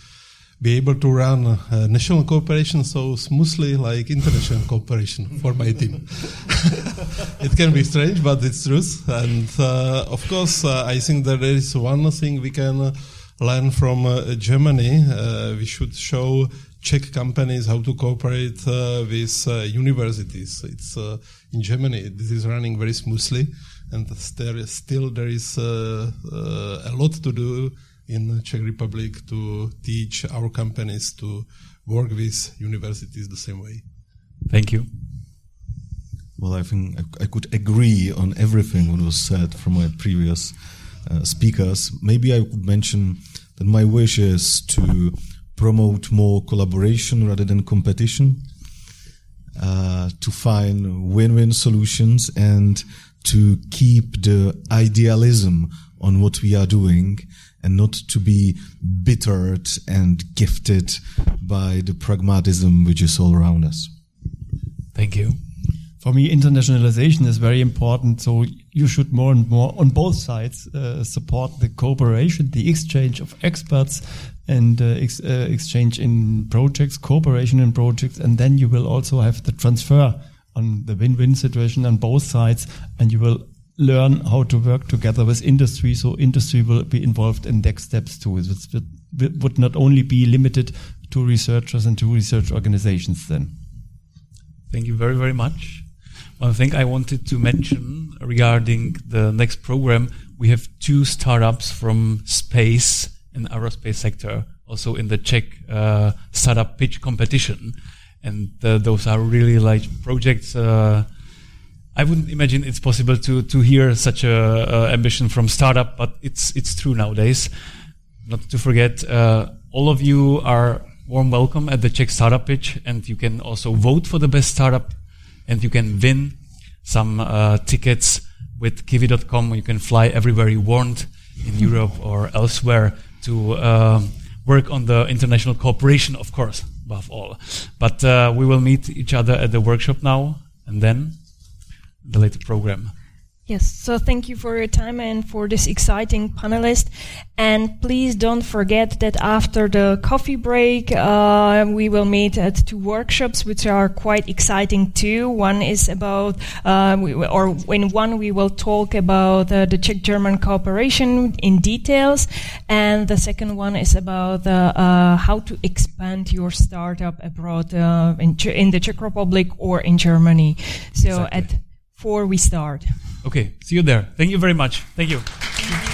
be able to run uh, national cooperation so smoothly like international cooperation *laughs* for my team. *laughs* it can be strange, but it's truth. And uh, of course, uh, I think that there is one thing we can learn from uh, Germany. Uh, we should show Czech companies how to cooperate uh, with universities. It's in Germany. This is running very smoothly, and there is still there is a lot to do in Czech Republic to teach our companies to work with universities the same way. Thank you. Well, I think I, I could agree on everything what was said from my previous uh, speakers. Maybe I could mention that my wish is to promote more collaboration rather than competition, uh, to find win-win solutions, and to keep the idealism on what we are doing and not to be bittered and gifted by the pragmatism which is all around us. Thank you. For me, internationalization is very important. So you should more and more on both sides uh, support the cooperation, the exchange of experts and uh, ex uh, exchange in projects, cooperation in projects, and then you will also have the transfer on the win-win situation on both sides, and you will learn how to work together with industry. So industry will be involved in next steps too. It would not only be limited to researchers and to research organizations then. Thank you very, very much. One thing I wanted to mention regarding the next program, we have two startups from space and aerospace sector, also in the Czech uh, startup pitch competition. And uh, those are really large projects uh, I wouldn't imagine it's possible to to hear such a, ambition from startup, but it's it's true nowadays. Not to forget, uh, all of you are warm welcome at the Czech Startup Pitch, and you can also vote for the best startup, and you can win some uh, tickets with Kiwi.com. You can fly everywhere you want in Europe or elsewhere to uh, work on the international cooperation, of course, above all. But uh, we will meet each other at the workshop now, and then the later program. Yes, so thank you for your time and for this exciting panelist. And please don't forget that after the coffee break, uh, we will meet at two workshops, which are quite exciting too. One is about, uh, we, or in one we will talk about uh, the Czech-German cooperation in details, and the second one is about uh, how to expand your startup abroad uh, in, in, the Czech Republic or in Germany. So exactly. at before we start. Okay, see you there. Thank you very much. Thank you.